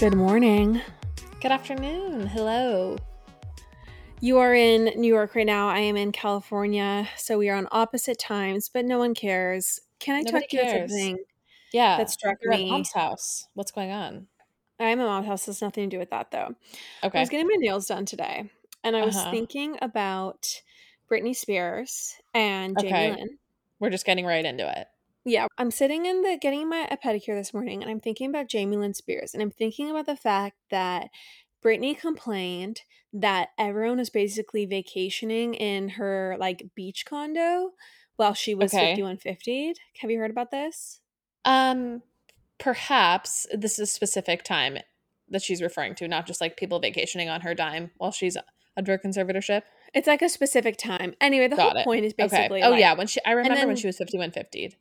Good morning. Good afternoon. Hello. You are in New York right now. I am in California. So we are on opposite times, but no one cares. Can I Nobody talk to you about cares. something Yeah. that struck You're at me? mom's house. What's going on? I'm a mom's house. Has nothing to do with that though. Okay. I Okay. was getting my nails done today, and I was Uh-huh. thinking about Britney Spears and Jamie Okay. Lynn. We're just getting right into it. Yeah, I'm sitting in the getting my a pedicure this morning, and I'm thinking about Jamie Lynn Spears, and I'm thinking about the fact that Britney complained that everyone was basically vacationing in her like beach condo while she was Okay. 5150. Have you heard about this? Um perhaps this is a specific time that she's referring to, not just like people vacationing on her dime while she's under conservatorship. It's like a specific time. Anyway, the Got whole it. point is basically okay. Oh like, yeah, when she I remember when she was 5150.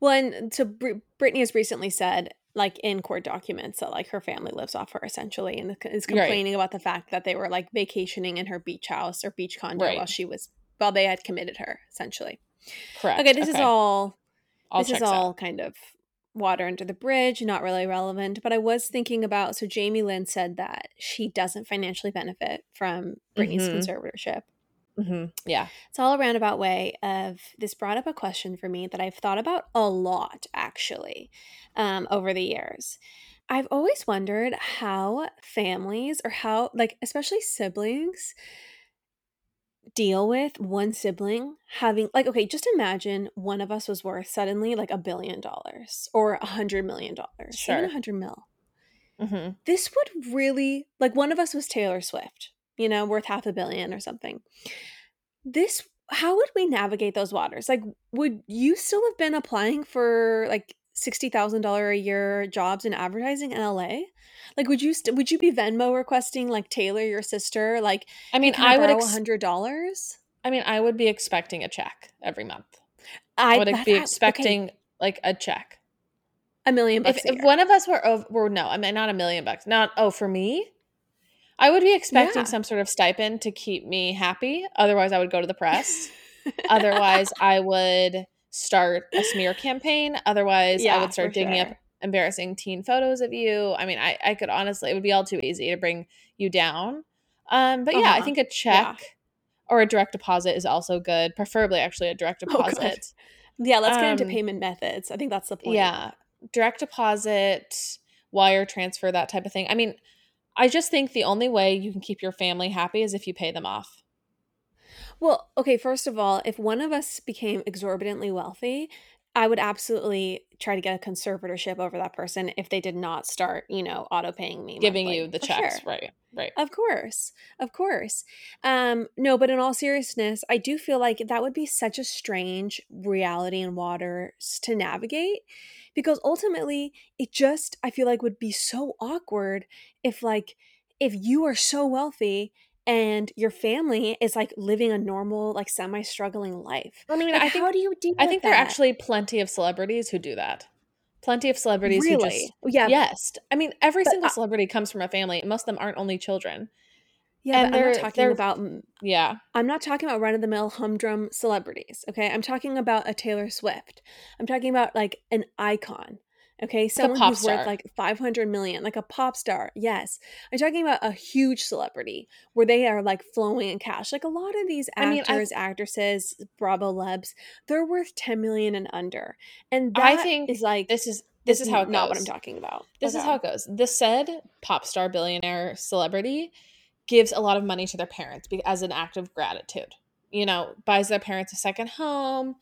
Well, and so Br- Britney has recently said, like in court documents, that like her family lives off her essentially, and is Right. complaining about the fact that they were like vacationing in her beach house or beach condo while she was while they had committed her essentially. Correct. Okay, this is all all this is all out. kind of water under the bridge, not really relevant. But I was thinking about so Jamie Lynn said that she doesn't financially benefit from Britney's Mhm. conservatorship. Mhm. Yeah. It's all a roundabout way of this brought up a question for me that I've thought about a lot actually um, over the years. I've always wondered how families or how, like, especially siblings, deal with one sibling having, like, okay, just imagine one of us was worth suddenly like a billion dollars or a hundred million dollars, even Sure. a hundred mil Mhm. this would really like one of us was Taylor Swift, you know, worth half a billion or something. This how would we navigate those waters? Like would you still have been applying for like $60,000 a year jobs in advertising in LA? Like would you st- would you be Venmo requesting like Taylor your sister like I mean, I, would ex- $100? I mean, I would be expecting a check every month. I would that- be I- okay, expecting like a check. a million If, bucks a if one of us were over, were no, I mean not a million bucks. Not oh for me, I would be expecting Yeah. some sort of stipend to keep me happy. Otherwise, I would go to the press. Otherwise, I would start a smear campaign. Otherwise, I would start digging up embarrassing teen photos of you. I mean, I I could honestly, it would be all too easy to bring you down. Um, but yeah, I Uh-huh. think a check or a direct deposit is also good. Preferably, actually, a direct Oh, deposit. yeah, let's get into um, payment methods. I think that's the point. Yeah. Direct deposit, wire transfer, that type of thing. I mean, I just think the only way you can keep your family happy is if you pay them off. Well, okay, first of all, if one of us became exorbitantly wealthy, I would absolutely try to get a conservatorship over that person if they did not start, you know, auto paying me. Giving monthly, you the for checks. sure. Right. Right. Of course. Of course. Um, no, but in all seriousness, I do feel like that would be such a strange reality and waters to navigate because ultimately it just I feel like would be so awkward if like if you are so wealthy and your family is like living a normal like semi-struggling life. I mean, Like, I think how do you deal I think there are actually plenty of celebrities who do that. Plenty of celebrities who really just yeah yes. I mean, every But, single uh, celebrity comes from a family. Most of them aren't only children. yeah and but i'm not talking about Yeah. I'm not talking about run of the mill humdrum celebrities, okay? I'm talking about a Taylor Swift. I'm talking about like an icon, okay? Someone who's worth like 500 million, like a pop star. Yes. I'm talking about a huge celebrity where they are like flowing in cash. Like a lot of these I mean, I- actors, actresses, Bravo lebs, they're worth 10 million and under. And I think is like This is this is how it goes. not what I'm talking about. This is how it goes. The said pop star billionaire celebrity gives a lot of money to their parents as an act of gratitude. You know, buys their parents a second home,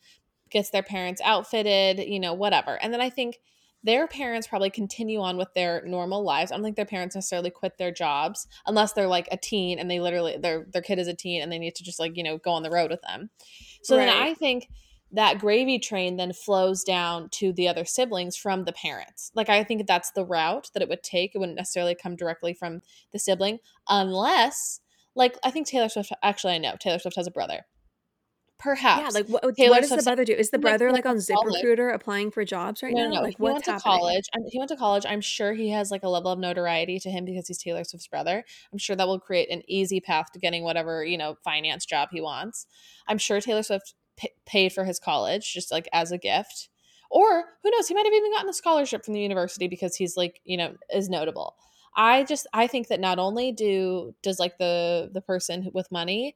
gets their parents outfitted, you know, whatever. And then I think their parents probably continue on with their normal lives. I don't think their parents necessarily quit their jobs unless they're like a teen and they literally their their kid is a teen and they need to just like, you know, go on the road with them. So then I think that gravy train then flows down to the other siblings from the parents. Like I think that's the route that it would take. It wouldn't necessarily come directly from the sibling unless like I think Taylor Swift actually I know Taylor Swift has a brother. Perhaps. Yeah, like what, what does the brother do? Is the he went to, brother like, like on. ZipRecruiter applying for jobs right no, now? no, no. Like he what's went to happening? college. I'm, he went to college. I'm sure he has like a level of notoriety to him because he's Taylor Swift's brother. I'm sure that will create an easy path to getting whatever you know finance job he wants. I'm sure Taylor Swift p- paid for his college just like as a gift, Or who knows, he might have even gotten a scholarship from the university because he's like, you know, is notable. I just I think that not only do does like the the person with money,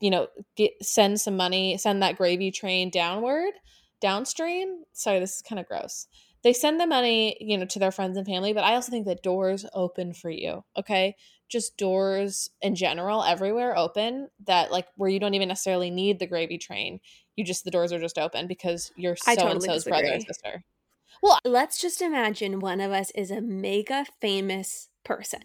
you know, get send some money, send that gravy train downward, downstream. Sorry, this is kind of gross. They send the money, you know, to their friends and family, but I also think that doors open for you. Okay just doors in general everywhere open that like where you don't even necessarily need the gravy train. You just the doors are just open because you're so and so's brother or sister. Well, let's just imagine one of us is a mega famous person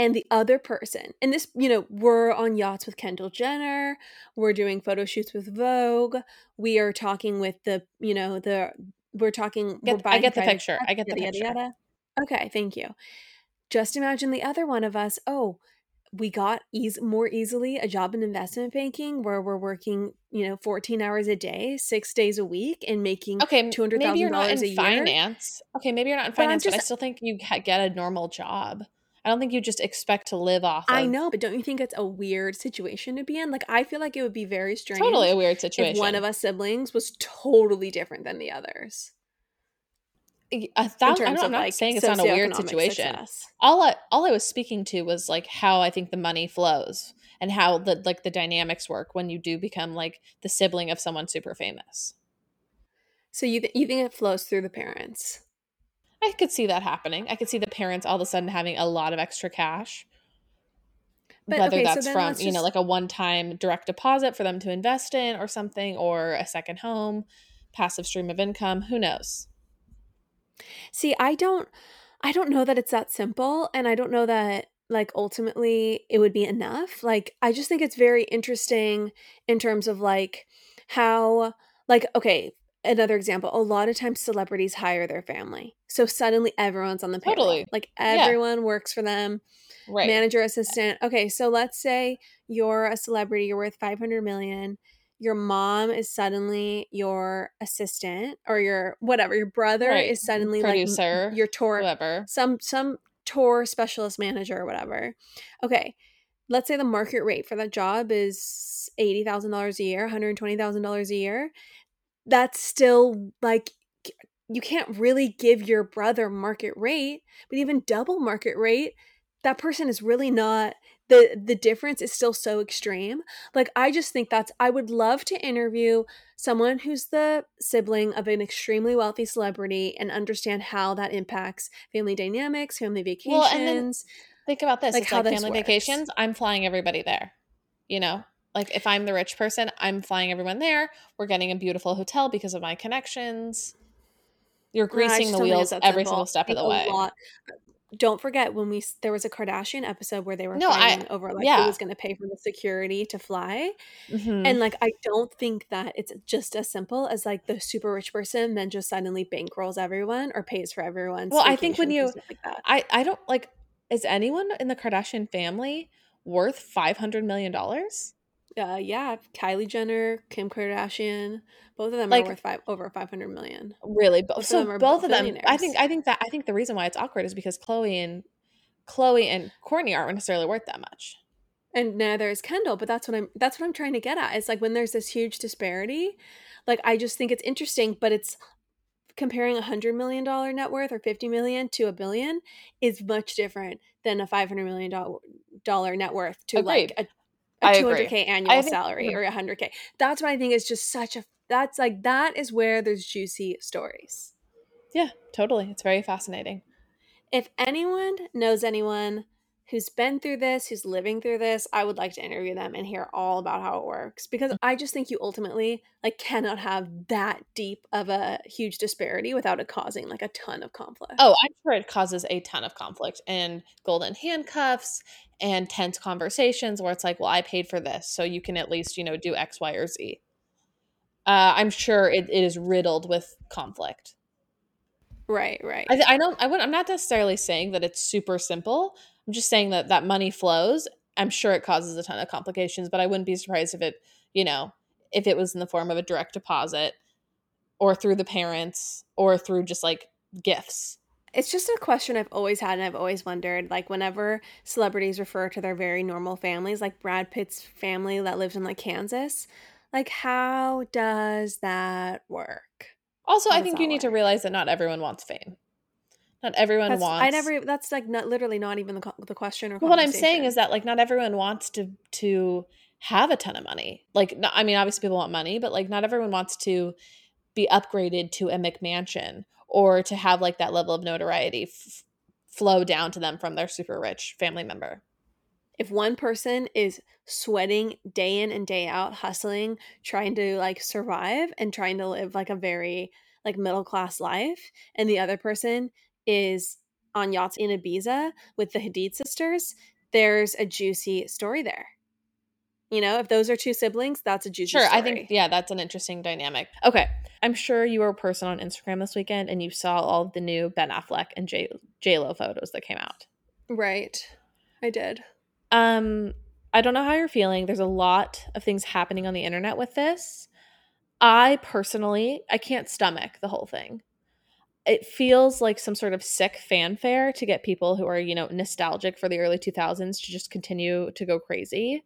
and the other person and this you know we're on yachts with kendall jenner we're doing photo shoots with vogue we are talking with the you know the we're talking get, we're i get the picture i get the yada, picture yada. okay thank you just imagine the other one of us, oh, we got ease more easily a job in investment banking where we're working, you know, 14 hours a day, six days a week and making okay, $200,000 maybe you're not in finance. Okay, maybe you're not in finance, but, just, but I still think you get a normal job. I don't think you just expect to live off of. I know, but don't you think it's a weird situation to be in? Like, I feel like it would be very strange. Totally a weird situation. If one of us siblings was totally different than the others a thousand, I'm, I'm not like saying it's not a weird situation. Success. All I all I was speaking to was like how I think the money flows and how the like the dynamics work when you do become like the sibling of someone super famous. So you th- you think it flows through the parents? I could see that happening. I could see the parents all of a sudden having a lot of extra cash. But, Whether okay, that's so from, you know, like a one time direct deposit for them to invest in or something, or a second home, passive stream of income, who knows? See, I don't I don't know that it's that simple and I don't know that like ultimately it would be enough. Like I just think it's very interesting in terms of like how like okay, another example, a lot of times celebrities hire their family. So suddenly everyone's on the payroll. Totally. Like everyone yeah. works for them. Right. Manager assistant. Okay, so let's say you're a celebrity, you're worth 500 million your mom is suddenly your assistant or your whatever your brother right. is suddenly producer like your tour whatever some some tour specialist manager or whatever okay let's say the market rate for that job is $80000 a year $120000 a year that's still like you can't really give your brother market rate but even double market rate that person is really not the the difference is still so extreme like i just think that's i would love to interview someone who's the sibling of an extremely wealthy celebrity and understand how that impacts family dynamics family vacations well, think about this like it's how like family works. vacations i'm flying everybody there you know like if i'm the rich person i'm flying everyone there we're getting a beautiful hotel because of my connections you're greasing no, the wheels every single step of the way. Lot, don't forget when we there was a Kardashian episode where they were no, fighting I, over like yeah. who was going to pay for the security to fly, mm-hmm. and like I don't think that it's just as simple as like the super rich person then just suddenly bankrolls everyone or pays for everyone. Well, I think when you, like I I don't like is anyone in the Kardashian family worth five hundred million dollars? Uh, yeah, Kylie Jenner, Kim Kardashian, both of them like, are worth five over five hundred million. Really, both so of both of them. I think I think that I think the reason why it's awkward is because Khloé and Khloé and Kourtney aren't necessarily worth that much. And neither is Kendall, but that's what I'm that's what I'm trying to get at. It's like when there's this huge disparity, like I just think it's interesting, but it's comparing a hundred million dollar net worth or 50 million to a billion is much different than a 500 million dollar net worth to Agreed. like a a 200k annual think, salary mm-hmm. or 100k that's what i think is just such a that's like that is where there's juicy stories. Yeah totally. It's very fascinating. If anyone knows anyone who's been through this, who's living through this, I would like to interview them and hear all about how it works because I just think you ultimately like cannot have that deep of a huge disparity without it causing like a ton of conflict. Oh, I'm sure it causes a ton of conflict and golden handcuffs and tense conversations where it's like, well, I paid for this, so you can at least, you know, do X, Y, or Z. Uh, I'm sure it, it is riddled with conflict. Right, right. I, I don't. I would. I'm not necessarily saying that it's super simple. I'm just saying that that money flows. I'm sure it causes a ton of complications, but I wouldn't be surprised if it, you know, if it was in the form of a direct deposit or through the parents or through just like gifts. It's just a question I've always had and I've always wondered like whenever celebrities refer to their very normal families like Brad Pitt's family that lives in like Kansas, like how does that work? Also, I think you need to realize that not everyone wants fame. Not everyone That's wants. I never. That's like not literally not even the the question or. Well, what I'm saying is that like not everyone wants to to have a ton of money. Like, no, I mean, obviously people want money, but like not everyone wants to be upgraded to a McMansion or to have like that level of notoriety f- flow down to them from their super rich family member. if one person is sweating day in and day out, hustling, trying to like survive and trying to live like a very like middle class life, and the other person is on yachts in Ibiza with the Hadid sisters, there's a juicy story there. You know, if those are two siblings, that's a juicy Sure, story. I think yeah, that's an interesting dynamic. Okay, I'm sure you were a person on Instagram this weekend and you saw all of the new Ben Affleck and J J Lo photos that came out. Right. I did. Um, I don't know how you're feeling. There's a lot of things happening on the internet with this. I personally, I can't stomach the whole thing. It feels like some sort of sick fanfare to get people who are, you know, nostalgic for the early 2000s to just continue to go crazy.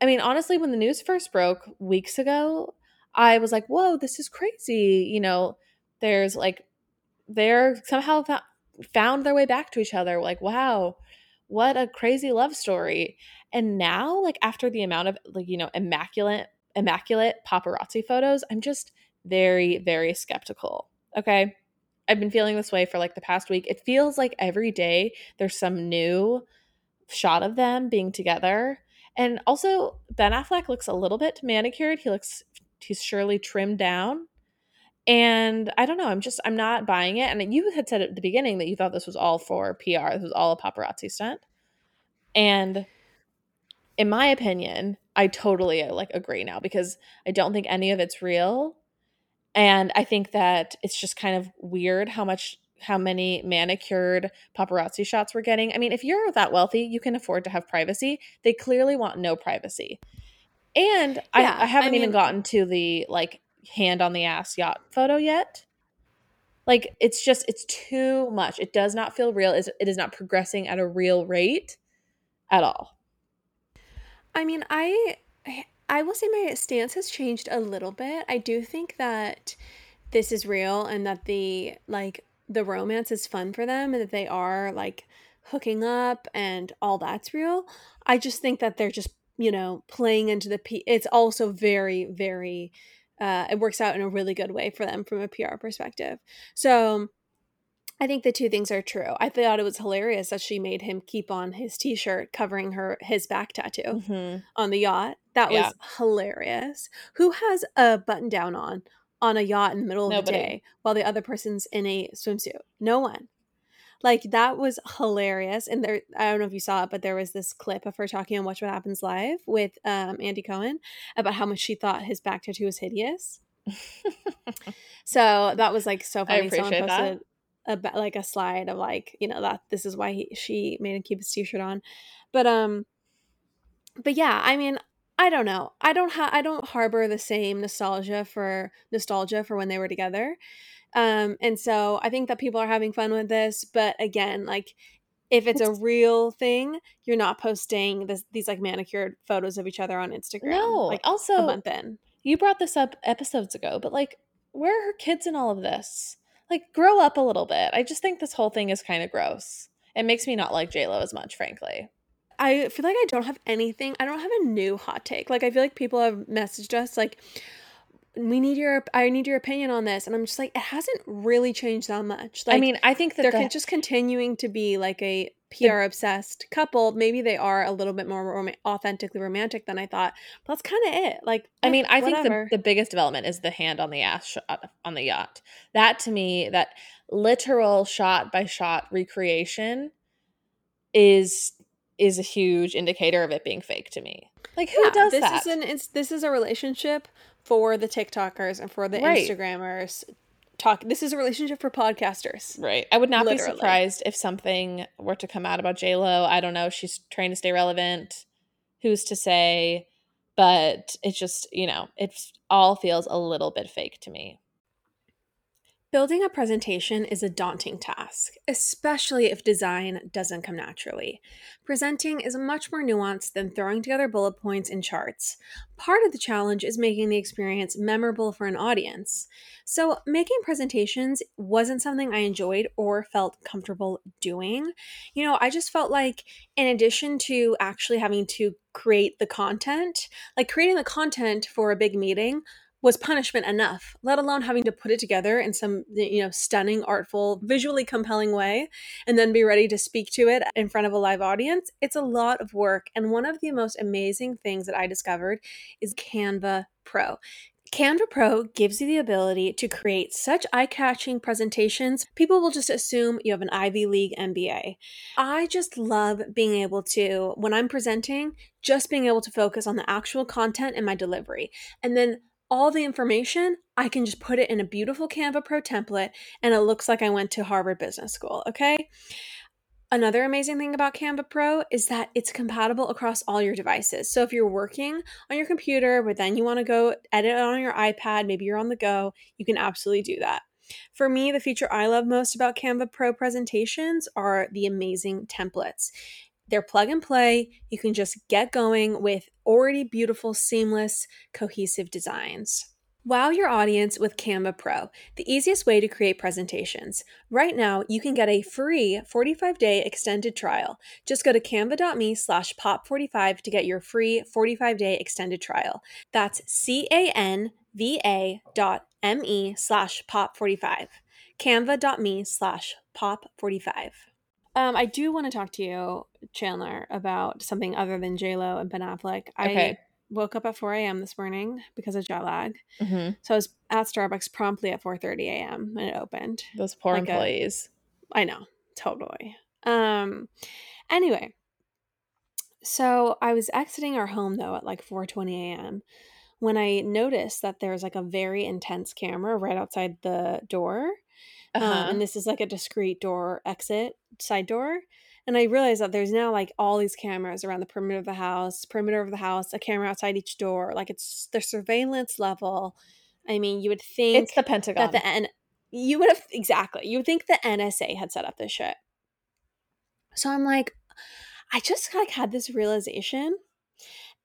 I mean, honestly, when the news first broke weeks ago, I was like, whoa, this is crazy. You know, there's like, they're somehow found their way back to each other. Like, wow, what a crazy love story. And now, like, after the amount of, like, you know, immaculate, immaculate paparazzi photos, I'm just very, very skeptical. Okay. I've been feeling this way for like the past week. It feels like every day there's some new shot of them being together. And also, Ben Affleck looks a little bit manicured. He looks, he's surely trimmed down. And I don't know. I'm just, I'm not buying it. And you had said at the beginning that you thought this was all for PR. This was all a paparazzi stunt. And in my opinion, I totally like agree now because I don't think any of it's real. And I think that it's just kind of weird how much how many manicured paparazzi shots we're getting. I mean, if you're that wealthy, you can afford to have privacy. They clearly want no privacy. And Yeah, I, I haven't I even gotten to the like hand on the ass yacht photo yet. Like it's just it's too much. It does not feel real. It's- It is not progressing at a real rate at all. I mean, I I will say my stance has changed a little bit. I do think that this is real and that the like the romance is fun for them and that they are like hooking up and all that's real. I just think that they're just, you know, playing into the P it's also very very uh it works out in a really good way for them from a PR perspective. So I think the two things are true. I thought it was hilarious that she made him keep on his t-shirt covering her his back tattoo Mm-hmm. on the yacht. That Yeah. was hilarious. Who has a button down on on a yacht in the middle of Nobody. the day while the other person's in a swimsuit? No one. Like that was hilarious. And there I don't know if you saw it, but there was this clip of her talking on Watch What Happens Live with um, Andy Cohen about how much she thought his back tattoo was hideous. So that was like so I funny. Someone appreciate that. A like a slide of like you know that this is why he, she made him keep his t-shirt on, but um, but yeah, I mean, I don't know. I don't have I don't harbor the same nostalgia for nostalgia for when they were together, um, and so I think that people are having fun with this. But again, like if it's a real thing, you're not posting this these like manicured photos of each other on Instagram. No, like also a month in. you brought this up episodes ago, but like, where are her kids in all of this? Like, grow up a little bit. I just think this whole thing is kind of gross. It makes me not like Lo as much, frankly. I feel like I don't have anything. I don't have a new hot take. Like I feel like people have messaged us like we need your I need your opinion on this and I'm just like it hasn't really changed that much. Like I mean, I think that they're the, just continuing to be like a PR obsessed couple. Maybe they are a little bit more rom- authentically romantic than I thought. But that's kind of it. Like I mean, I think the, the biggest development is the hand on the ass shot uh, on the yacht. That to me, that literal shot by shot recreation is is a huge indicator of it being fake to me. Like who Yeah, does this that? is an it's this is a relationship for the TikTokers and for the Right. Instagrammers. Talk. This is a relationship for podcasters. Right. I would not be surprised if something were to come out about J Lo. I don't know. She's trying to stay relevant. Who's to say? But it just, you know, it all feels a little bit fake to me. Building a presentation is a daunting task, especially if design doesn't come naturally. Presenting is much more nuanced than throwing together bullet points and charts. Part of the challenge is making the experience memorable for an audience. So, making presentations wasn't something I enjoyed or felt comfortable doing. You know, I just felt like, in addition to actually having to create the content, like creating the content for a big meeting was punishment enough, let alone having to put it together in some, you know, stunning, artful, visually compelling way and then be ready to speak to it in front of a live audience. It's a lot of work. And one of the most amazing things that I discovered is Canva Pro. Canva Pro gives you the ability to create such eye catching presentations, people will just assume you have an Ivy League MBA. I just love being able to, when I'm presenting, just being able to focus on the actual content and my delivery. And then all the information, I can just put it in a beautiful Canva Pro template and it looks like I went to Harvard Business School, okay? Another amazing thing about Canva Pro is that it's compatible across all your devices. So if you're working on your computer, but then you want to go edit on your iPad, maybe you're on the go, you can absolutely do that. For me, the feature I love most about Canva Pro presentations are the amazing templates. They're plug and play. You can just get going with already beautiful, seamless, cohesive designs. Wow your audience with Canva Pro, the easiest way to create presentations. Right now, you can get a free 45-day extended trial. Just go to canva.me slash pop45 to get your free 45-day extended trial. That's C-A-N-V-A dot M-E slash pop45. canva.me slash pop45. Um, I do want to talk to you, Chandler, about something other than J Lo and Ben Affleck. Okay. I woke up at 4 a.m. this morning because of jet lag, Mm-hmm. so I was at Starbucks promptly at 4:30 a.m. when it opened. Those poor Like employees. I know, totally. Um, anyway, so I was exiting our home though at like 4:20 a.m. when I noticed that there's like a very intense camera right outside the door. Um, Uh-huh. and this is like a discrete door exit side door and i realized that there's now like all these cameras around the perimeter of the house perimeter of the house a camera outside each door like it's the surveillance level i mean you would think it's the Pentagon. that the N- you would have exactly you would think the nsa had set up this shit so i'm like i just like had this realization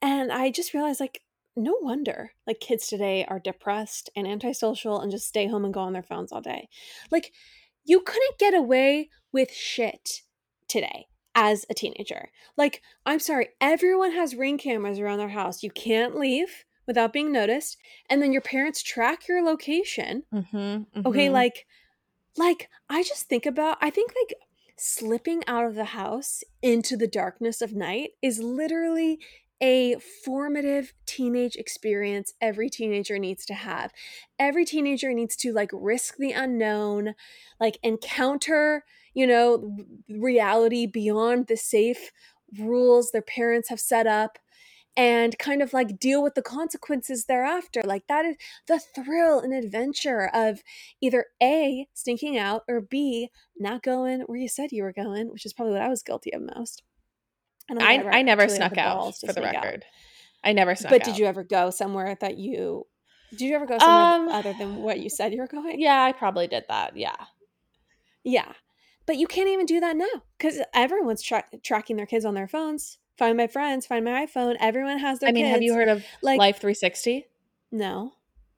and i just realized like no wonder like kids today are depressed and antisocial and just stay home and go on their phones all day. Like you couldn't get away with shit today as a teenager. Like i'm sorry everyone has ring cameras around their house. You can't leave without being noticed and then your parents track your location. Mm-hmm, okay like like i just think about i think like slipping out of the house into the darkness of night is literally a formative teenage experience every teenager needs to have every teenager needs to like risk the unknown like encounter you know reality beyond the safe rules their parents have set up and kind of like deal with the consequences thereafter like that is the thrill and adventure of either A, stinking out, or B, not going where you said you were going, which is probably what I was guilty of most. I, ever I never snuck out for the sneak out. record. I never snuck But out. But did you ever go somewhere that you did you ever go somewhere Um, other than what you said you were going? Yeah, I probably did that. Yeah. Yeah. But you can't even do that now because everyone's tra- tracking their kids on their phones. Find my friends, find my iPhone. Everyone has their I mean, have you heard of like Life 360? no?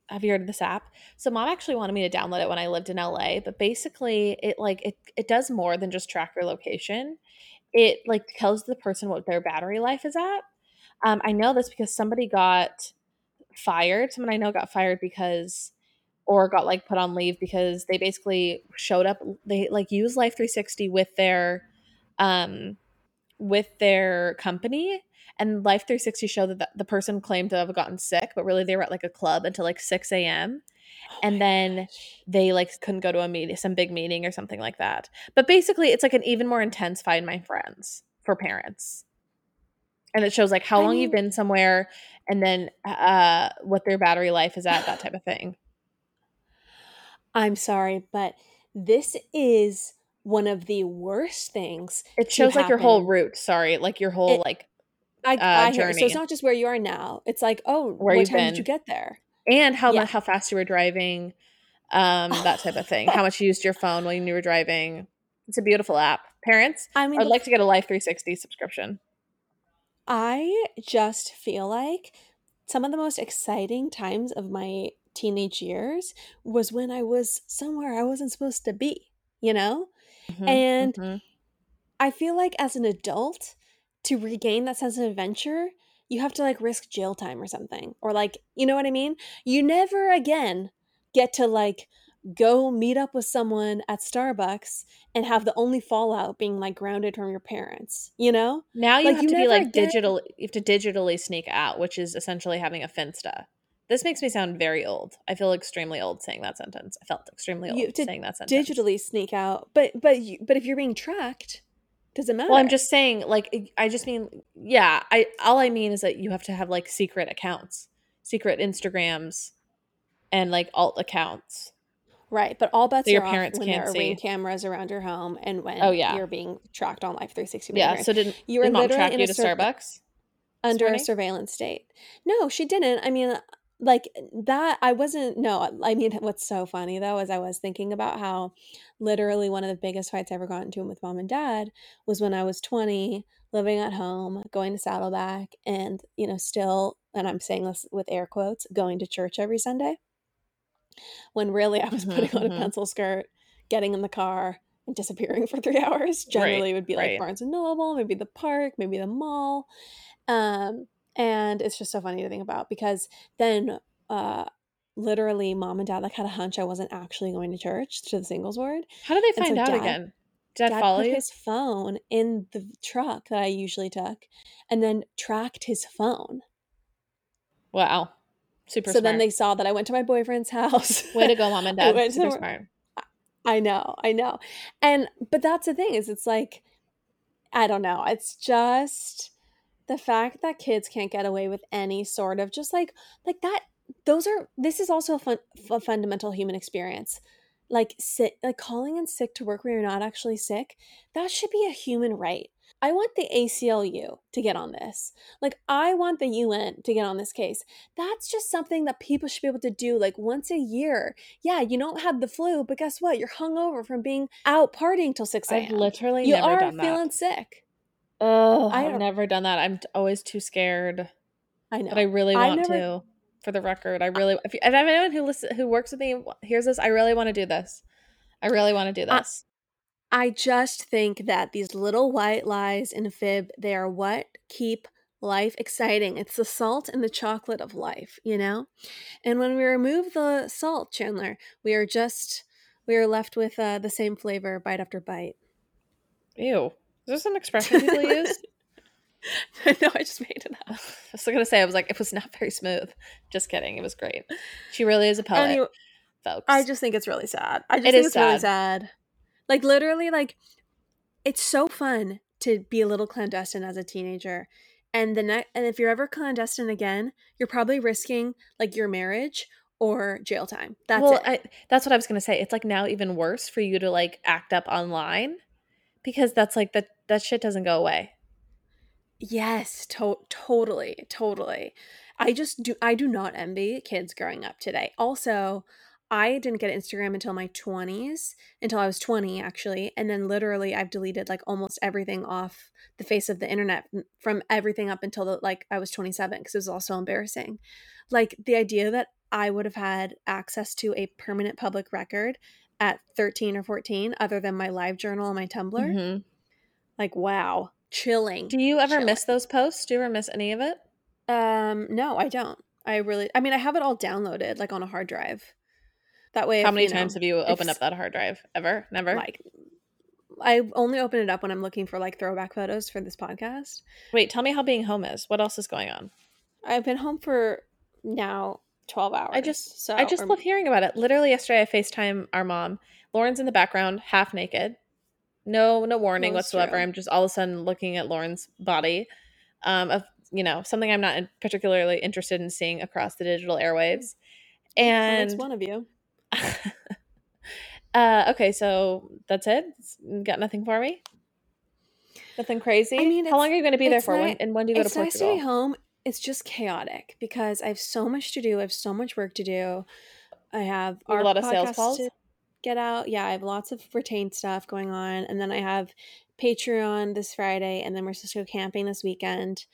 Have you heard of this app? So mom actually wanted me to download it when I lived in LA, but basically it like it it does more than just track your location. It like tells the person what their battery life is at. Um, I know this because somebody got fired. Someone I know got fired because or got like put on leave because they basically showed up they like use Life 360 with their um with their company and Life 360 showed that the, the person claimed to have gotten sick, but really they were at like a club until like 6 a.m. Oh And then gosh. They like couldn't go to a meeting, some big meeting or something like that. But basically, it's like an even more intense Find My Friends for parents. And it shows like how I long you've been somewhere and then uh, what their battery life is at, that type of thing. I'm sorry, but this is one of the worst things. It shows like your whole route. Sorry, like your whole It- like, I, uh, I hear. So it's not just where you are now. It's like, oh, Where what time been. did you get there? And how Yeah. how fast you were driving, um, that type of thing. How much you used your phone when you were driving. It's a beautiful app. Parents, I mean, I'd like to get a Life 360 subscription. I just feel like some of the most exciting times of my teenage years was when I was somewhere I wasn't supposed to be, you know? Mhm, And mhm. I feel like as an adult, to regain that sense of adventure, you have to like risk jail time or something. Or like, you know what I mean? You never again get to like go meet up with someone at Starbucks and have the only fallout being like grounded from your parents, you know? Now you Like, have you to be like get- digital. You have to digitally sneak out, which is essentially having a finsta. This makes me sound very old. I feel extremely old saying that sentence. I felt extremely old saying that sentence. digitally sneak out. But but you, but if you're being tracked, doesn't matter. Well, I'm just saying, like, I just mean, yeah. I all I mean is that you have to have like secret accounts, secret Instagrams, and like alt accounts. right. But all bets So your are off parents when can't there are ring see. cameras around your home and when Oh, yeah. you're being tracked on Life 360. Yeah. So did You were did mom literally track in you to cir- Starbucks? under a surveillance state. No, she didn't. I mean, like that, I wasn't. No, I mean, what's so funny though is I was thinking about how literally one of the biggest fights I ever got into with mom and dad was when I was 20, living at home, going to Saddleback, and, you know, still, and I'm saying this with air quotes, going to church every Sunday. When really I was Mhm, putting on a mhm. pencil skirt, getting in the car, and disappearing for three hours. Generally, it would be like right. Barnes and Noble, maybe the park, maybe the mall. Um, and it's just so funny to think about because then uh literally mom and dad like had a hunch I wasn't actually going to church to the singles ward. How did they find so out dad- again? Dad, Dad put you? his phone in the truck that I usually took and then tracked his phone. Wow, super. so smart. then they saw that I went to my boyfriend's house. way to go, mom and I dad. to Super the- smart. I know, I know. And but that's the thing is it's like I don't know. It's just the fact that kids can't get away with any sort of just like like that those are this is also a fun a fundamental human experience. Like sick like calling in sick to work when you're not actually sick, that should be a human right. I want the ACLU to get on this. Like I want the UN to get on this case. That's just something that people should be able to do like once a year. Yeah, you don't have the flu, but guess what? You're hungover from being out partying till 6 I've a.m. literally You are feeling sick. Oh, I I've don't- never done that. I'm t- always too scared, I know. but I really I want never- to. For the record, I really. If, you, if anyone who listen, who works with me hears this, I really want to do this. I really want to do this. I just think that these little white lies and fib, they are what keep life exciting. It's the salt and the chocolate of life, you know? And when we remove the salt, Chandler, we are just we are left with uh, the same flavor bite after bite. Ew. Is this an expression people use? no, I just made it up. I was gonna say I was like it was not very smooth. Just kidding. It was great. She really is a poet, Anyway, folks. I just think it's really sad. I just It think is it's really sad. sad. Like literally, like it's so fun to be a little clandestine as a teenager. And the next, and if you're ever clandestine again, you're probably risking like your marriage or jail time. That's well, it. I, that's what I was gonna say. It's like now even worse for you to like act up online because that's like that that shit doesn't go away. yes, to- totally, totally. I just do. I do not envy kids growing up today. Also, I didn't get Instagram until my 20s, until I was 20 actually, and then literally I've deleted like almost everything off the face of the internet from everything up until the, like I was 27 because it was also embarrassing. Like the idea that I would have had access to a permanent public record at 13 or 14 other than my live journal and my Tumblr, Mhm. like wow, chilling. Do you ever Chilling. miss those posts? Do you ever miss any of it? Um, no, I don't. I really, I mean, I have it all downloaded like on a hard drive. That way, How if, many you know, times have you opened up that hard drive? Ever? Never? like I only open it up when I'm looking for like throwback photos for this podcast. Wait, tell me how being home is. What else is going on? I've been home for now 12 hours. I just so I just or- love hearing about it. Literally yesterday I FaceTime our mom. Lauren's in the background, half naked. No no warning that's whatsoever. true. I'm just all of a sudden looking at Lauren's body. Um of you know, something I'm not particularly interested in seeing across the digital airwaves. And that's one of you. uh okay, so that's it. It's- Got nothing for me? Nothing crazy? I mean, how long are you going to be there it's for? When, and when do you go to It's nice Portugal? to be home. It's just chaotic because I have so much to do. I have so much work to do. I have a lot of sales calls? get out. Yeah, I have lots of retained stuff going on, and then I have Patreon this Friday, and then we're supposed to go camping this weekend.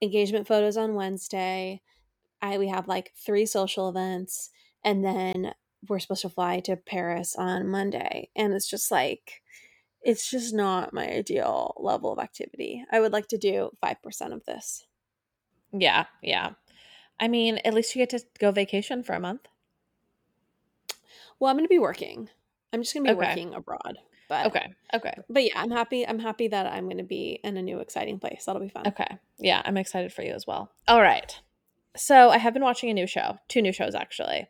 Engagement photos on Wednesday. I we have like three social events, and then we're supposed to fly to Paris on Monday, and it's just like it's just not my ideal level of activity. I would like to do five percent of this. Yeah, yeah. I mean, at least you get to go vacation for a month. Well, I'm going to be working. I'm just going to be Okay. working abroad. But Okay. Okay. but yeah, I'm happy. I'm happy that I'm going to be in a new exciting place. That'll be fun. Okay. Yeah, I'm excited for you as well. All right. So I have been watching a new show, two new shows actually.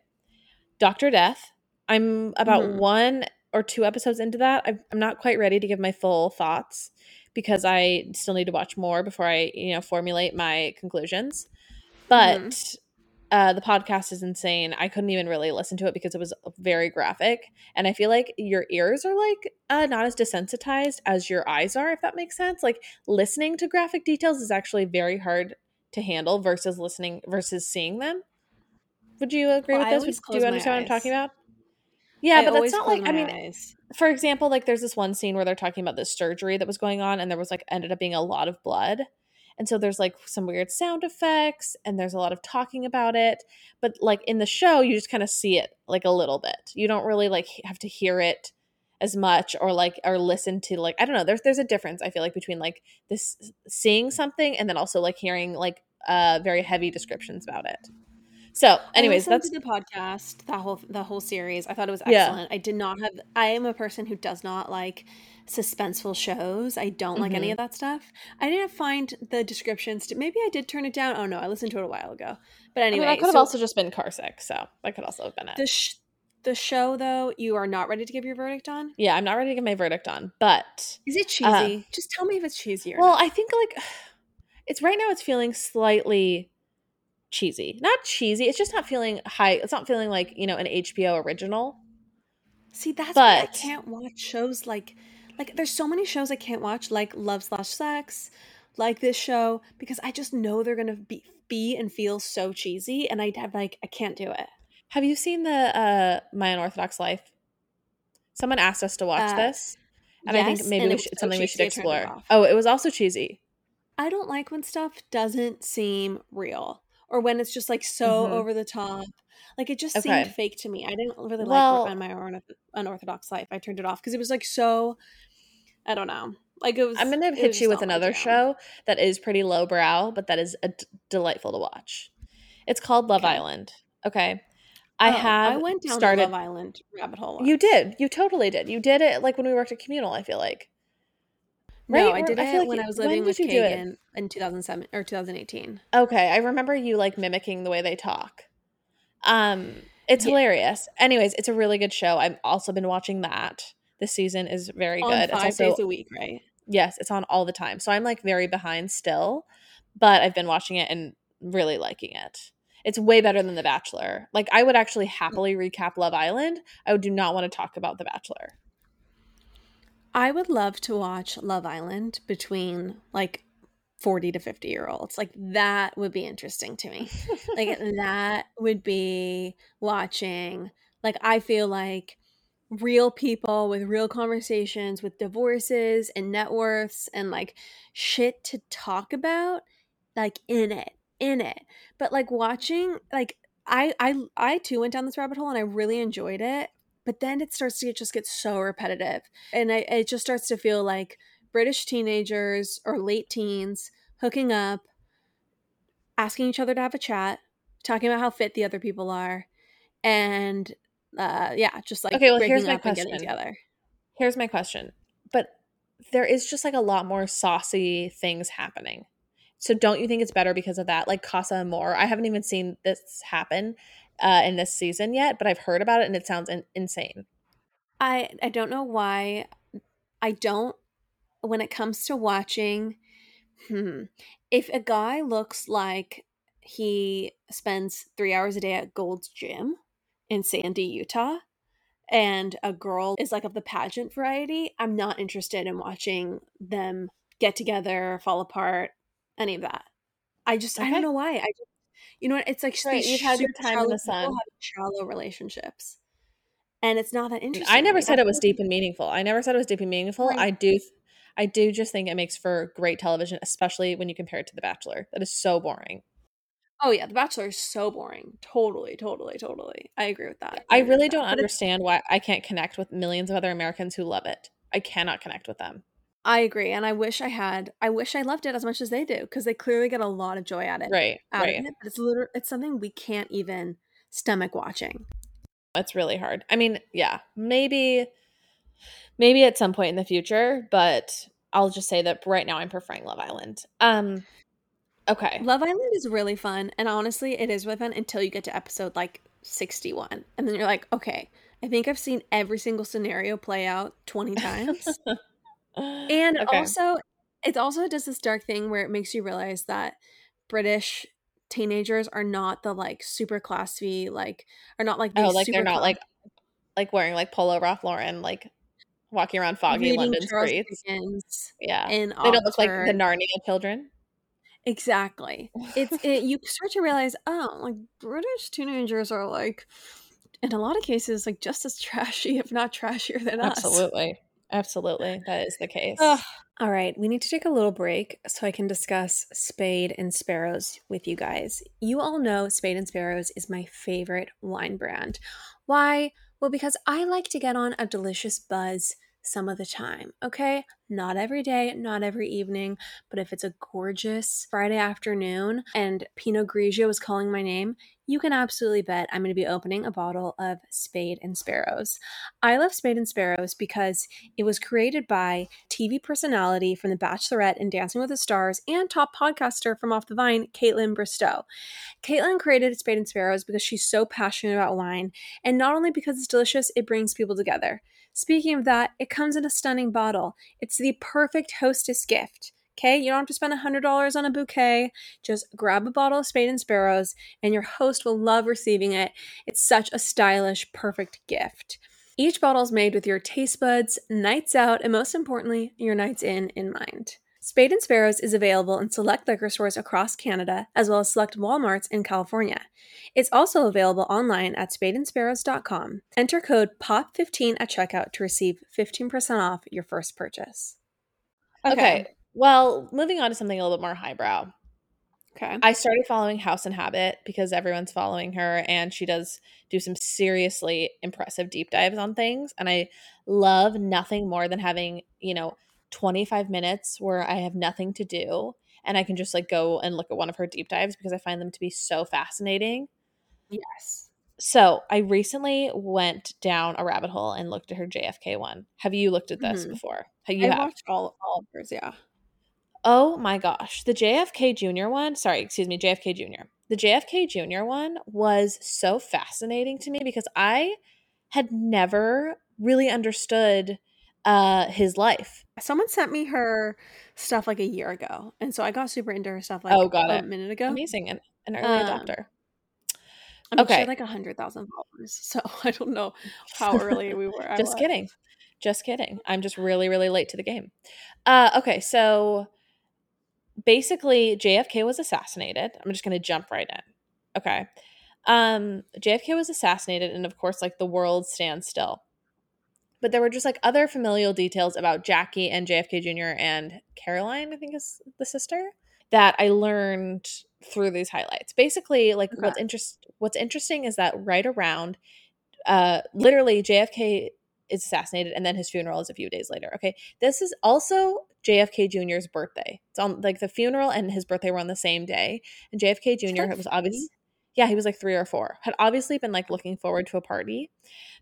Doctor Death. I'm about Mhm. one or two episodes into that. I'm not quite ready to give my full thoughts because I still need to watch more before I, you know, formulate my conclusions. But uh, the podcast is insane. I couldn't even really listen to it because it was very graphic, and I feel like your ears are like uh, not as desensitized as your eyes are, if that makes sense. Like listening to graphic details is actually very hard to handle versus listening versus seeing them. Would you agree Well, with this? Do you understand what I'm talking about? Yeah, I but that's not like I mean, eyes. for example, like there's this one scene where they're talking about this surgery that was going on, and there was like ended up being a lot of blood. And so there's like some weird sound effects, and there's a lot of talking about it. But like in the show, you just kind of see it like a little bit. You don't really like have to hear it as much or like or listen to like I don't know. There's there's a difference I feel like between like this seeing something and then also like hearing like uh very heavy descriptions about it. So, anyways, I that's the podcast, the whole the whole series. I thought it was Yeah. excellent. I did not have. I am a person who does not like suspenseful shows. I don't like any Mhm. of that stuff. I didn't find the descriptions. To, maybe I did turn it down. Oh no, I listened to it a while ago. But I anyway, mean, I could have so also just been car sick, so that could also have been it. the sh- the show though, you are not ready to give your verdict on. yeah, I'm not ready to give my verdict on, but Is it cheesy? Just tell me if it's cheesy or Uh, well, not. I think like it's right now. It's feeling slightly cheesy, not cheesy. It's just not feeling high. It's not feeling like you know an HBO original. See, that's why I can't watch shows like like there's so many shows I can't watch, like Love Slash Sex, like this show, because I just know they're gonna be be and feel so cheesy, and I have like I can't do it. Have you seen the uh My Unorthodox Life? Someone asked us to watch Uh, this, and I think maybe we should, it's so something we should turned it explore. Oh, it was also cheesy. I don't like when stuff doesn't seem real, or when it's just like so Mhm. over the top. Like it just Okay. seemed fake to me. I didn't really Well- like on my unorth- unorthodox life. I turned it off because it was like so. I don't know. Like it was. I'm gonna hit you with another show that is pretty lowbrow, but that is a d- delightful to watch. It's called Love Okay. Island. Okay, I Oh, have I went down started. the Love Island rabbit hole. You did. You totally did. You did it like when we worked at Communal. I feel like. No, Right? I Or- did I it like when I was living with? Kagan in 2007 or 2018. Okay, I remember you like mimicking the way they talk. Um, it's Yeah. hilarious. Anyways, it's a really good show. I've also been watching that. This season is very On good. five it's also days a week, right? yes, it's on all the time. So I'm like very behind still, but I've been watching it and really liking it. It's way better than The Bachelor. Like I would actually happily recap Love Island. I do not want to talk about The Bachelor. I would love to watch Love Island between like 40 to 50 year olds. Like that would be interesting to me. like that would be watching like I feel like real people with real conversations with divorces and net worths and like shit to talk about like in it in it but like watching like I I I too went down this rabbit hole and I really enjoyed it but then it starts to get, just get so repetitive and I, it just starts to feel like British teenagers or late teens hooking up asking each other to have a chat talking about how fit the other people are and uh yeah just like Okay, well, breaking here's my up and getting question. together Here's my question. But there is just like a lot more saucy things happening. So don't you think it's better because of that? Like Casa Amor. I haven't even seen this happen uh, in this season yet, but I've heard about it and it sounds in- insane. i i don't know why i don't when it comes to watching hmm, if a guy looks like he spends three hours a day at gold's gym in sandy utah and a girl is like of the pageant variety i'm not interested in watching them get together fall apart any of that i just i don't know why i just You know what? It's like Right, you've had your time in the sun. shallow relationships, and it's not that interesting. I never said it was deep and meaningful. I never said it was deep and meaningful. Right. I do I do just think it makes for great television, especially when you compare it to The Bachelor. That is so boring. Oh yeah, The Bachelor is so boring. Totally, totally, totally. I agree with that. I with really don't it's- understand why I can't connect with millions of other Americans who love it. I cannot connect with them. I agree, and I wish I had. I wish I loved it as much as they do because they clearly get a lot of joy out of it. Right, Out right. of it, but it's literally it's something we can't even stomach watching. It's really hard. I mean, yeah, maybe maybe at some point in the future, but I'll just say that right now I'm preferring Love Island. Um okay. Love Island is really fun, and honestly, it is really fun until you get to episode like sixty-one, and then you're like, okay, I think I've seen every single scenario play out twenty times. And Okay. also, it also does this dark thing where it makes you realize that British teenagers are not the like super classy, like are not like Oh, like they're not like like wearing like polo Ralph Lauren, like walking around foggy London Charles streets. Dickens Yeah. in They don't look like the Narnia children. Exactly. It's it, you start to realize, oh, like British teenagers are like, in a lot of cases, like just as trashy, if not trashier than us. Absolutely. Absolutely. That is the case. Ugh. All right, we need to take a little break so I can discuss Spade and Sparrows with you guys. You all know Spade and Sparrows is my favorite wine brand. Why? Well, because I like to get on a delicious buzz some of the time, okay? Not every day, not every evening, but if it's a gorgeous Friday afternoon and Pinot Grigio is calling my name, you can absolutely bet I'm going to be opening a bottle of Spade and Sparrows. I love Spade and Sparrows because it was created by TV personality from The Bachelorette and Dancing with the Stars and top podcaster from Off the Vine, Kaitlyn Bristowe. Kaitlyn created Spade and Sparrows because she's so passionate about wine, and not only because it's delicious, it brings people together. Speaking of that, it comes in a stunning bottle. It's the perfect hostess gift. Okay, you don't have to spend $100 on a bouquet. Just grab a bottle of Spade and Sparrows, and your host will love receiving it. It's such a stylish, perfect gift. Each bottle is made with your taste buds, nights out, and most importantly, your nights in in mind. Spade and Sparrows is available in select liquor stores across Canada, as well as select Walmarts in California. It's also available online at spadeandsparrows.com. Enter code POP15 at checkout to receive 15% off your first purchase. Okay. Well, moving on to something a little bit more highbrow. Okay. I started following House and Habit because everyone's following her and she does do some seriously impressive deep dives on things. And I love nothing more than having, you know, 25 minutes where I have nothing to do and I can just like go and look at one of her deep dives because I find them to be so fascinating. Yes. So I recently went down a rabbit hole and looked at her JFK one. Have you looked at this Mhm. before? Have you I have? watched all, all of hers, yeah. Oh my gosh. The JFK Jr. one, sorry, excuse me, JFK Jr. The JFK Jr. one was so fascinating to me because I had never really understood uh his life. Someone sent me her stuff like a year ago, and so I got super into her stuff like Oh, got a it. minute ago. Amazing. An, an early Um, adopter. I mean, she Okay. had like a hundred thousand followers, so I don't know how early we were. Just kidding. Just kidding. I'm just really, really late to the game. Uh okay, so basically JFK was assassinated. I'm just gonna jump right in. Okay. Um JFK was assassinated, and of course, like the world stands still. But there were just like other familial details about Jackie and JFK Jr. and Caroline, I think is the sister, that I learned through these highlights. Basically, like Okay. what's interest what's interesting is that right around uh literally JFK is assassinated and then his funeral is a few days later. Okay. This is also JFK Jr.'s birthday. It's on like the funeral and his birthday were on the same day. And JFK Jr. was obviously yeah, he was like three or four, had obviously been like looking forward to a party.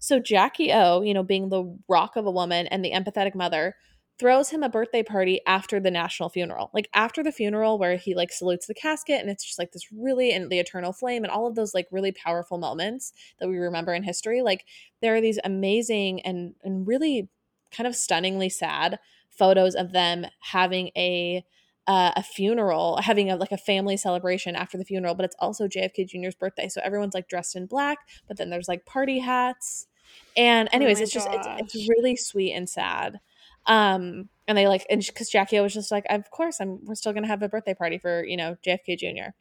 So Jackie O, you know, being the rock of a woman and the empathetic mother, throws him a birthday party after the national funeral. Like after the funeral where he like salutes the casket and it's just like this really and the eternal flame and all of those like really powerful moments that we remember in history. Like there are these amazing and and really kind of stunningly sad photos of them having a uh, a funeral, having a like a family celebration after the funeral, but it's also JFK Jr.'s birthday, so everyone's like dressed in black, but then there's like party hats, and Oh anyways, my it's just it's, it's really sweet and sad. Um, and they like, and because Jackie was just like, of course, I'm we're still gonna have a birthday party for you know JFK Jr.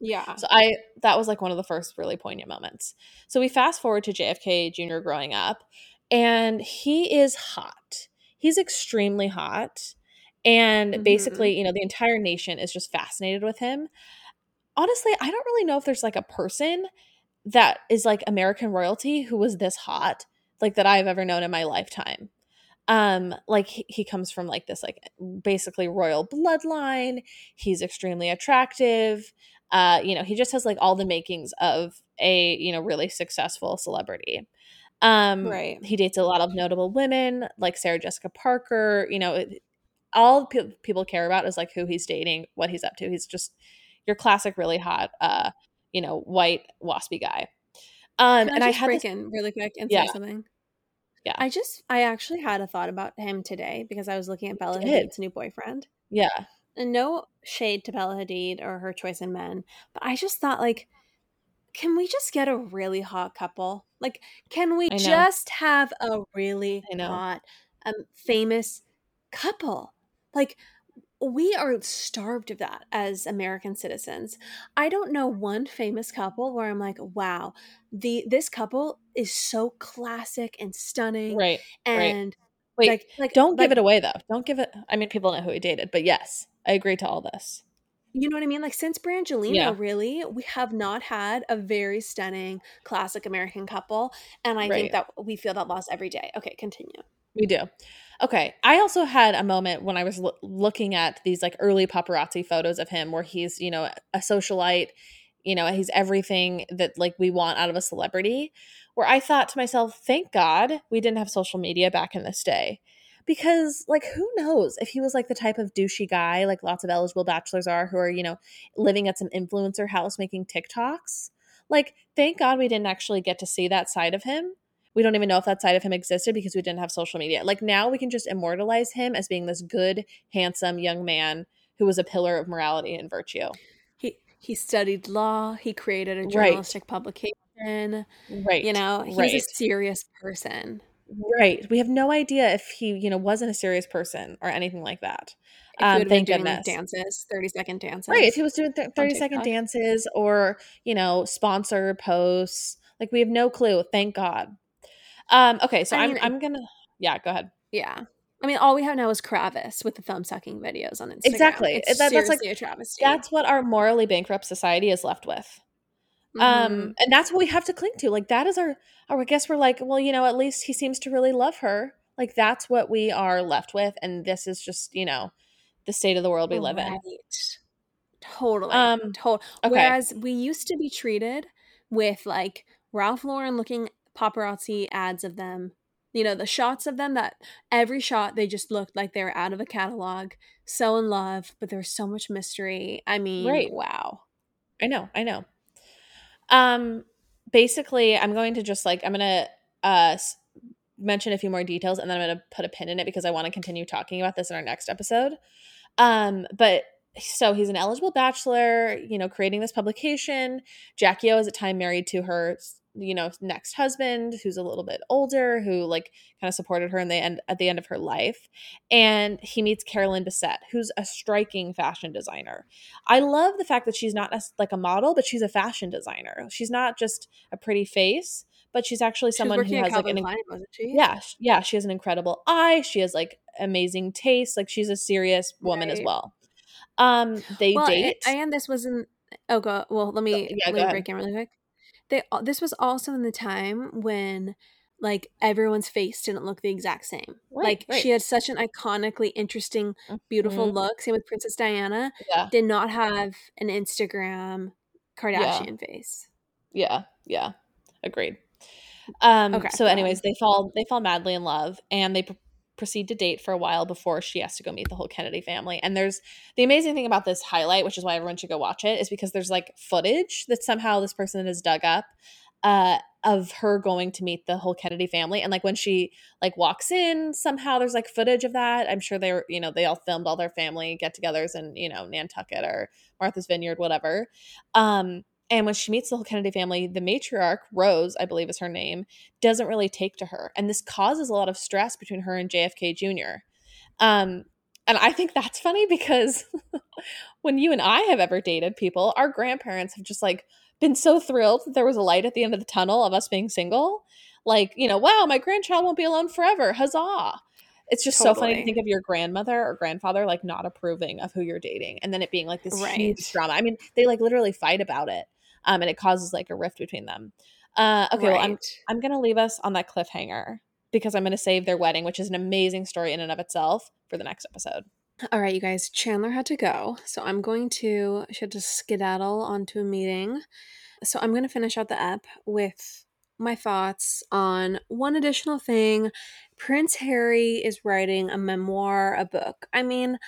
Yeah. So I that was like one of the first really poignant moments. So we fast forward to JFK Jr. growing up, and he is hot. He's extremely hot. And Mhm. basically, you know, the entire nation is just fascinated with him. Honestly, I don't really know if there's like a person that is like American royalty who was this hot, like that I've ever known in my lifetime. Um, like he, he comes from like this like basically royal bloodline. He's extremely attractive. Uh, you know, he just has like all the makings of a, you know, really successful celebrity. Um, Right. he dates a lot of notable women like Sarah Jessica Parker. You know, it- all pe- people care about is like who he's dating, what he's up to. He's just your classic, really hot, uh, you know, white waspy guy. Um, Can and I I had break this, in really quick and yeah, say something? yeah, I just I actually had a thought about him today because I was looking at Bella Hadid's new boyfriend. yeah, And no shade to Bella Hadid or her choice in men, but I just thought like can we just get a really hot couple? Like can we just have a really hot um famous couple? Like we are starved of that as American citizens. I don't know one famous couple where I'm like, wow, the this couple is so classic and stunning right, right. and Wait, like like don't give it away though. Don't give it. I mean, people know who he dated, but yes, I agree to all this. You know what I mean? Like since Brangelina, Yeah, really, we have not had a very stunning classic American couple, and I think that we feel that loss every day. Okay, continue. We do. Okay. I also had a moment when I was loo- looking at these like early paparazzi photos of him where he's, you know, a socialite, you know, he's everything that like we want out of a celebrity, where I thought to myself, thank God we didn't have social media back in this day. Because like who knows if he was like the type of douchey guy like lots of eligible bachelors are who are, you know, living at some influencer house making TikToks. Like thank God we didn't actually get to see that side of him we don't even know if that side of him existed because we didn't have social media. Like now we can just immortalize him as being this good, handsome young man who was a pillar of morality and virtue. He he studied law. He created a Right. journalistic publication. Right. You know, he's a serious person. Right. We have no idea if he, you know, wasn't a serious person or anything like that. Um, thank doing like goodness. dances, 30 second dances. Right. If he was doing th- 30 second dances or, you know, sponsor posts, like we have no clue. Thank God. Um, okay, so I I'm I'm gonna yeah, go ahead. yeah. I mean, all we have now is Kravis with the thumb sucking videos on Instagram. Exactly. That, that's like a travesty. that's what our morally bankrupt society is left with. Hmm Um, and that's what we have to cling to. Like that is our, our I guess we're like, well, you know, at least he seems to really love her. Like that's what we are left with, and this is just, you know, the state of the world we live in. Right. Totally. Um, Total. okay. Whereas we used to be treated with like Ralph Lauren looking paparazzi ads of them. You know, the shots of them that every shot they just looked like they were out of a catalog, so in love, but there's so much mystery. I mean, Right. wow. I know, I know. Um, basically, I'm going to just like I'm gonna uh mention a few more details, and then I'm gonna put a pin in it because I want to continue talking about this in our next episode. Um, but so he's an eligible bachelor, you know, creating this publication. Jackie O is at time married to her, you know, next husband, who's a little bit older, who like kind of supported her in the end at the end of her life. And he meets Carolyn Bessette, who's a striking fashion designer. I love the fact that she's not as- like a model, but she's a fashion designer. She's not just a pretty face, but she's actually someone who has like an Klein, yeah, yeah, she has an incredible eye. She has like amazing taste. Like she's a serious woman as well. Um, they Well, a- date. and this wasn't. Oh, god Well, let me yeah, let me break in really quick. They this was also in the time when like everyone's face didn't look the exact same. Right, Like right. she had such an iconically interesting, beautiful Mhm. look. Same with Princess Diana. Yeah, Did not have an Instagram Kardashian face. yeah, yeah. Agreed. Um. Okay, So, anyways, they fall they fall madly in love, and they proceed to date for a while before she has to go meet the whole Kennedy family. And there's the amazing thing about this highlight, which is why everyone should go watch it, is because there's like footage that somehow this person has dug up. Uh, of her going to meet the whole Kennedy family. And like when she like walks in, somehow there's like footage of that. I'm sure they were, you know, they all filmed all their family get togethers in, you know, Nantucket or Martha's Vineyard, whatever. Um, and when she meets the whole Kennedy family, the matriarch, Rose, I believe is her name, doesn't really take to her. And this causes a lot of stress between her and JFK Jr. Um, And I think that's funny because when you and I have ever dated people, our grandparents have just like been so thrilled that there was a light at the end of the tunnel of us being single. Like, you know, wow, my grandchild won't be alone forever. Huzzah. It's just totally. so funny to think of your grandmother or grandfather like not approving of who you're dating and then it being like this right. huge drama. I mean, they like literally fight about it. Um, and it causes like a rift between them. Uh, okay, right. well, I'm I'm gonna leave us on that cliffhanger because I'm gonna save their wedding, which is an amazing story in and of itself, for the next episode. All right, you guys. Chandler had to go, so I'm going to she had to skedaddle onto a meeting. So I'm gonna finish out the ep with my thoughts on one additional thing. Prince Harry is writing a memoir, a book. I mean,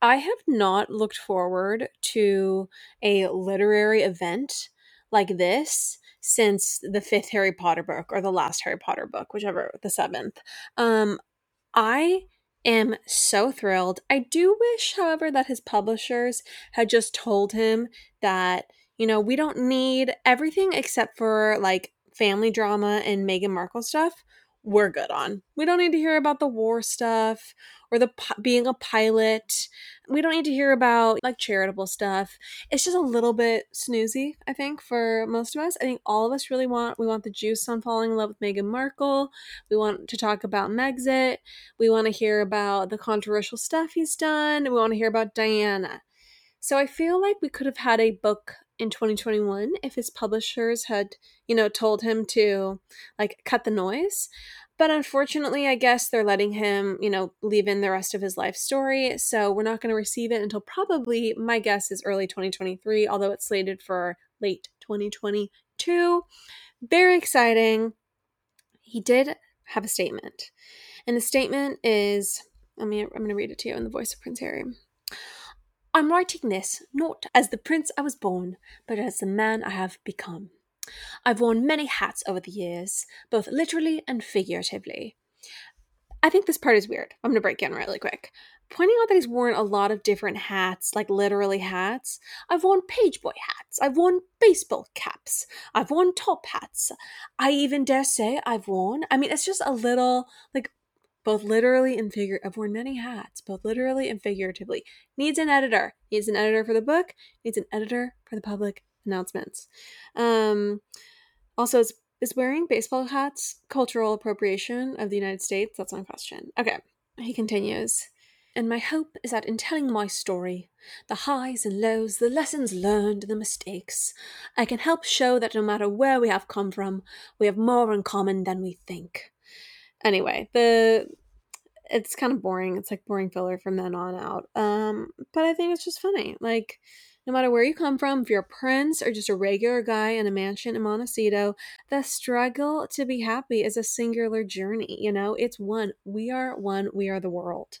I have not looked forward to a literary event like this since the fifth Harry Potter book or the last Harry Potter book, whichever the seventh. Um, I am so thrilled. I do wish, however, that his publishers had just told him that, you know, we don't need everything except for like family drama and Meghan Markle stuff. We're good on. We don't need to hear about the war stuff or the being a pilot. We don't need to hear about like charitable stuff. It's just a little bit snoozy, I think, for most of us. I think all of us really want we want the juice on falling in love with Meghan Markle. We want to talk about Megxit. We want to hear about the controversial stuff he's done. We want to hear about Diana. So I feel like we could have had a book in 2021 if his publishers had, you know, told him to like cut the noise. But unfortunately, I guess they're letting him, you know, leave in the rest of his life story. So we're not going to receive it until probably, my guess is early 2023, although it's slated for late 2022. Very exciting. He did have a statement. And the statement is I mean, I'm going to read it to you in the voice of Prince Harry. I'm writing this not as the prince I was born, but as the man I have become. I've worn many hats over the years, both literally and figuratively. I think this part is weird. I'm going to break in really quick. Pointing out that he's worn a lot of different hats, like literally hats. I've worn pageboy hats. I've worn baseball caps. I've worn top hats. I even dare say I've worn, I mean, it's just a little, like, both literally and figure. I've worn many hats, both literally and figuratively. Needs an editor. Needs an editor for the book. Needs an editor for the public announcements. Um, also, is, is wearing baseball hats cultural appropriation of the United States? That's my question. Okay, he continues. And my hope is that in telling my story, the highs and lows, the lessons learned, the mistakes, I can help show that no matter where we have come from, we have more in common than we think. Anyway, the it's kind of boring. It's like boring filler from then on out. Um, but I think it's just funny. Like no matter where you come from, if you're a prince or just a regular guy in a mansion in Montecito, the struggle to be happy is a singular journey. You know, it's one. We are one. We are the world.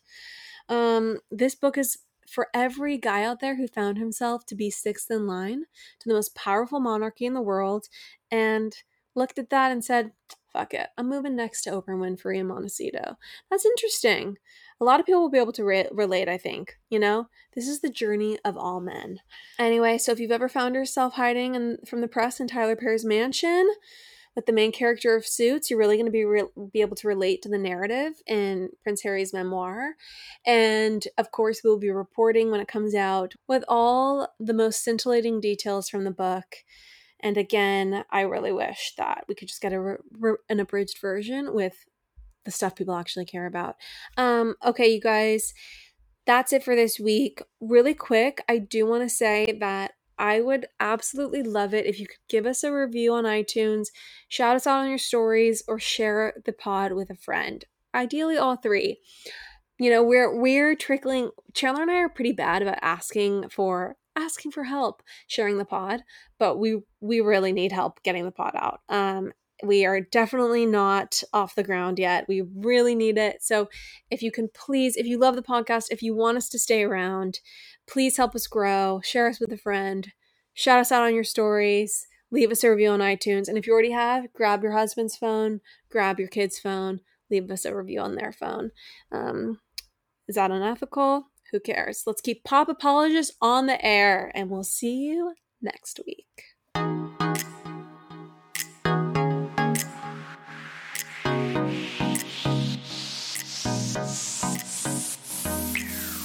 Um, this book is for every guy out there who found himself to be sixth in line to the most powerful monarchy in the world and looked at that and said, fuck it. I'm moving next to Oprah Winfrey in Montecito. That's interesting. A lot of people will be able to re- relate, I think. You know, this is the journey of all men. Anyway, so if you've ever found yourself hiding in, from the press in Tyler Perry's mansion with the main character of Suits, you're really going to be re- be able to relate to the narrative in Prince Harry's memoir. And of course, we'll be reporting when it comes out with all the most scintillating details from the book and again, I really wish that we could just get a an abridged version with the stuff people actually care about. Um, okay, you guys, that's it for this week. Really quick, I do want to say that I would absolutely love it if you could give us a review on iTunes, shout us out on your stories, or share the pod with a friend. Ideally, all three. You know, we're we're trickling. Chandler and I are pretty bad about asking for asking for help sharing the pod, but we we really need help getting the pod out. Um, we are definitely not off the ground yet. We really need it. So if you can please, if you love the podcast, if you want us to stay around, please help us grow. Share us with a friend. Shout us out on your stories. Leave us a review on iTunes. And if you already have, grab your husband's phone, grab your kid's phone, leave us a review on their phone. Um, is that unethical? Who cares? Let's keep Pop Apologists on the air, and we'll see you next week.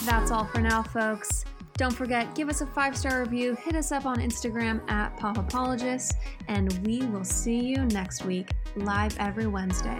that's all for now, folks. Don't forget, give us a five star review, hit us up on Instagram at Popapologists, and we will see you next week, live every Wednesday.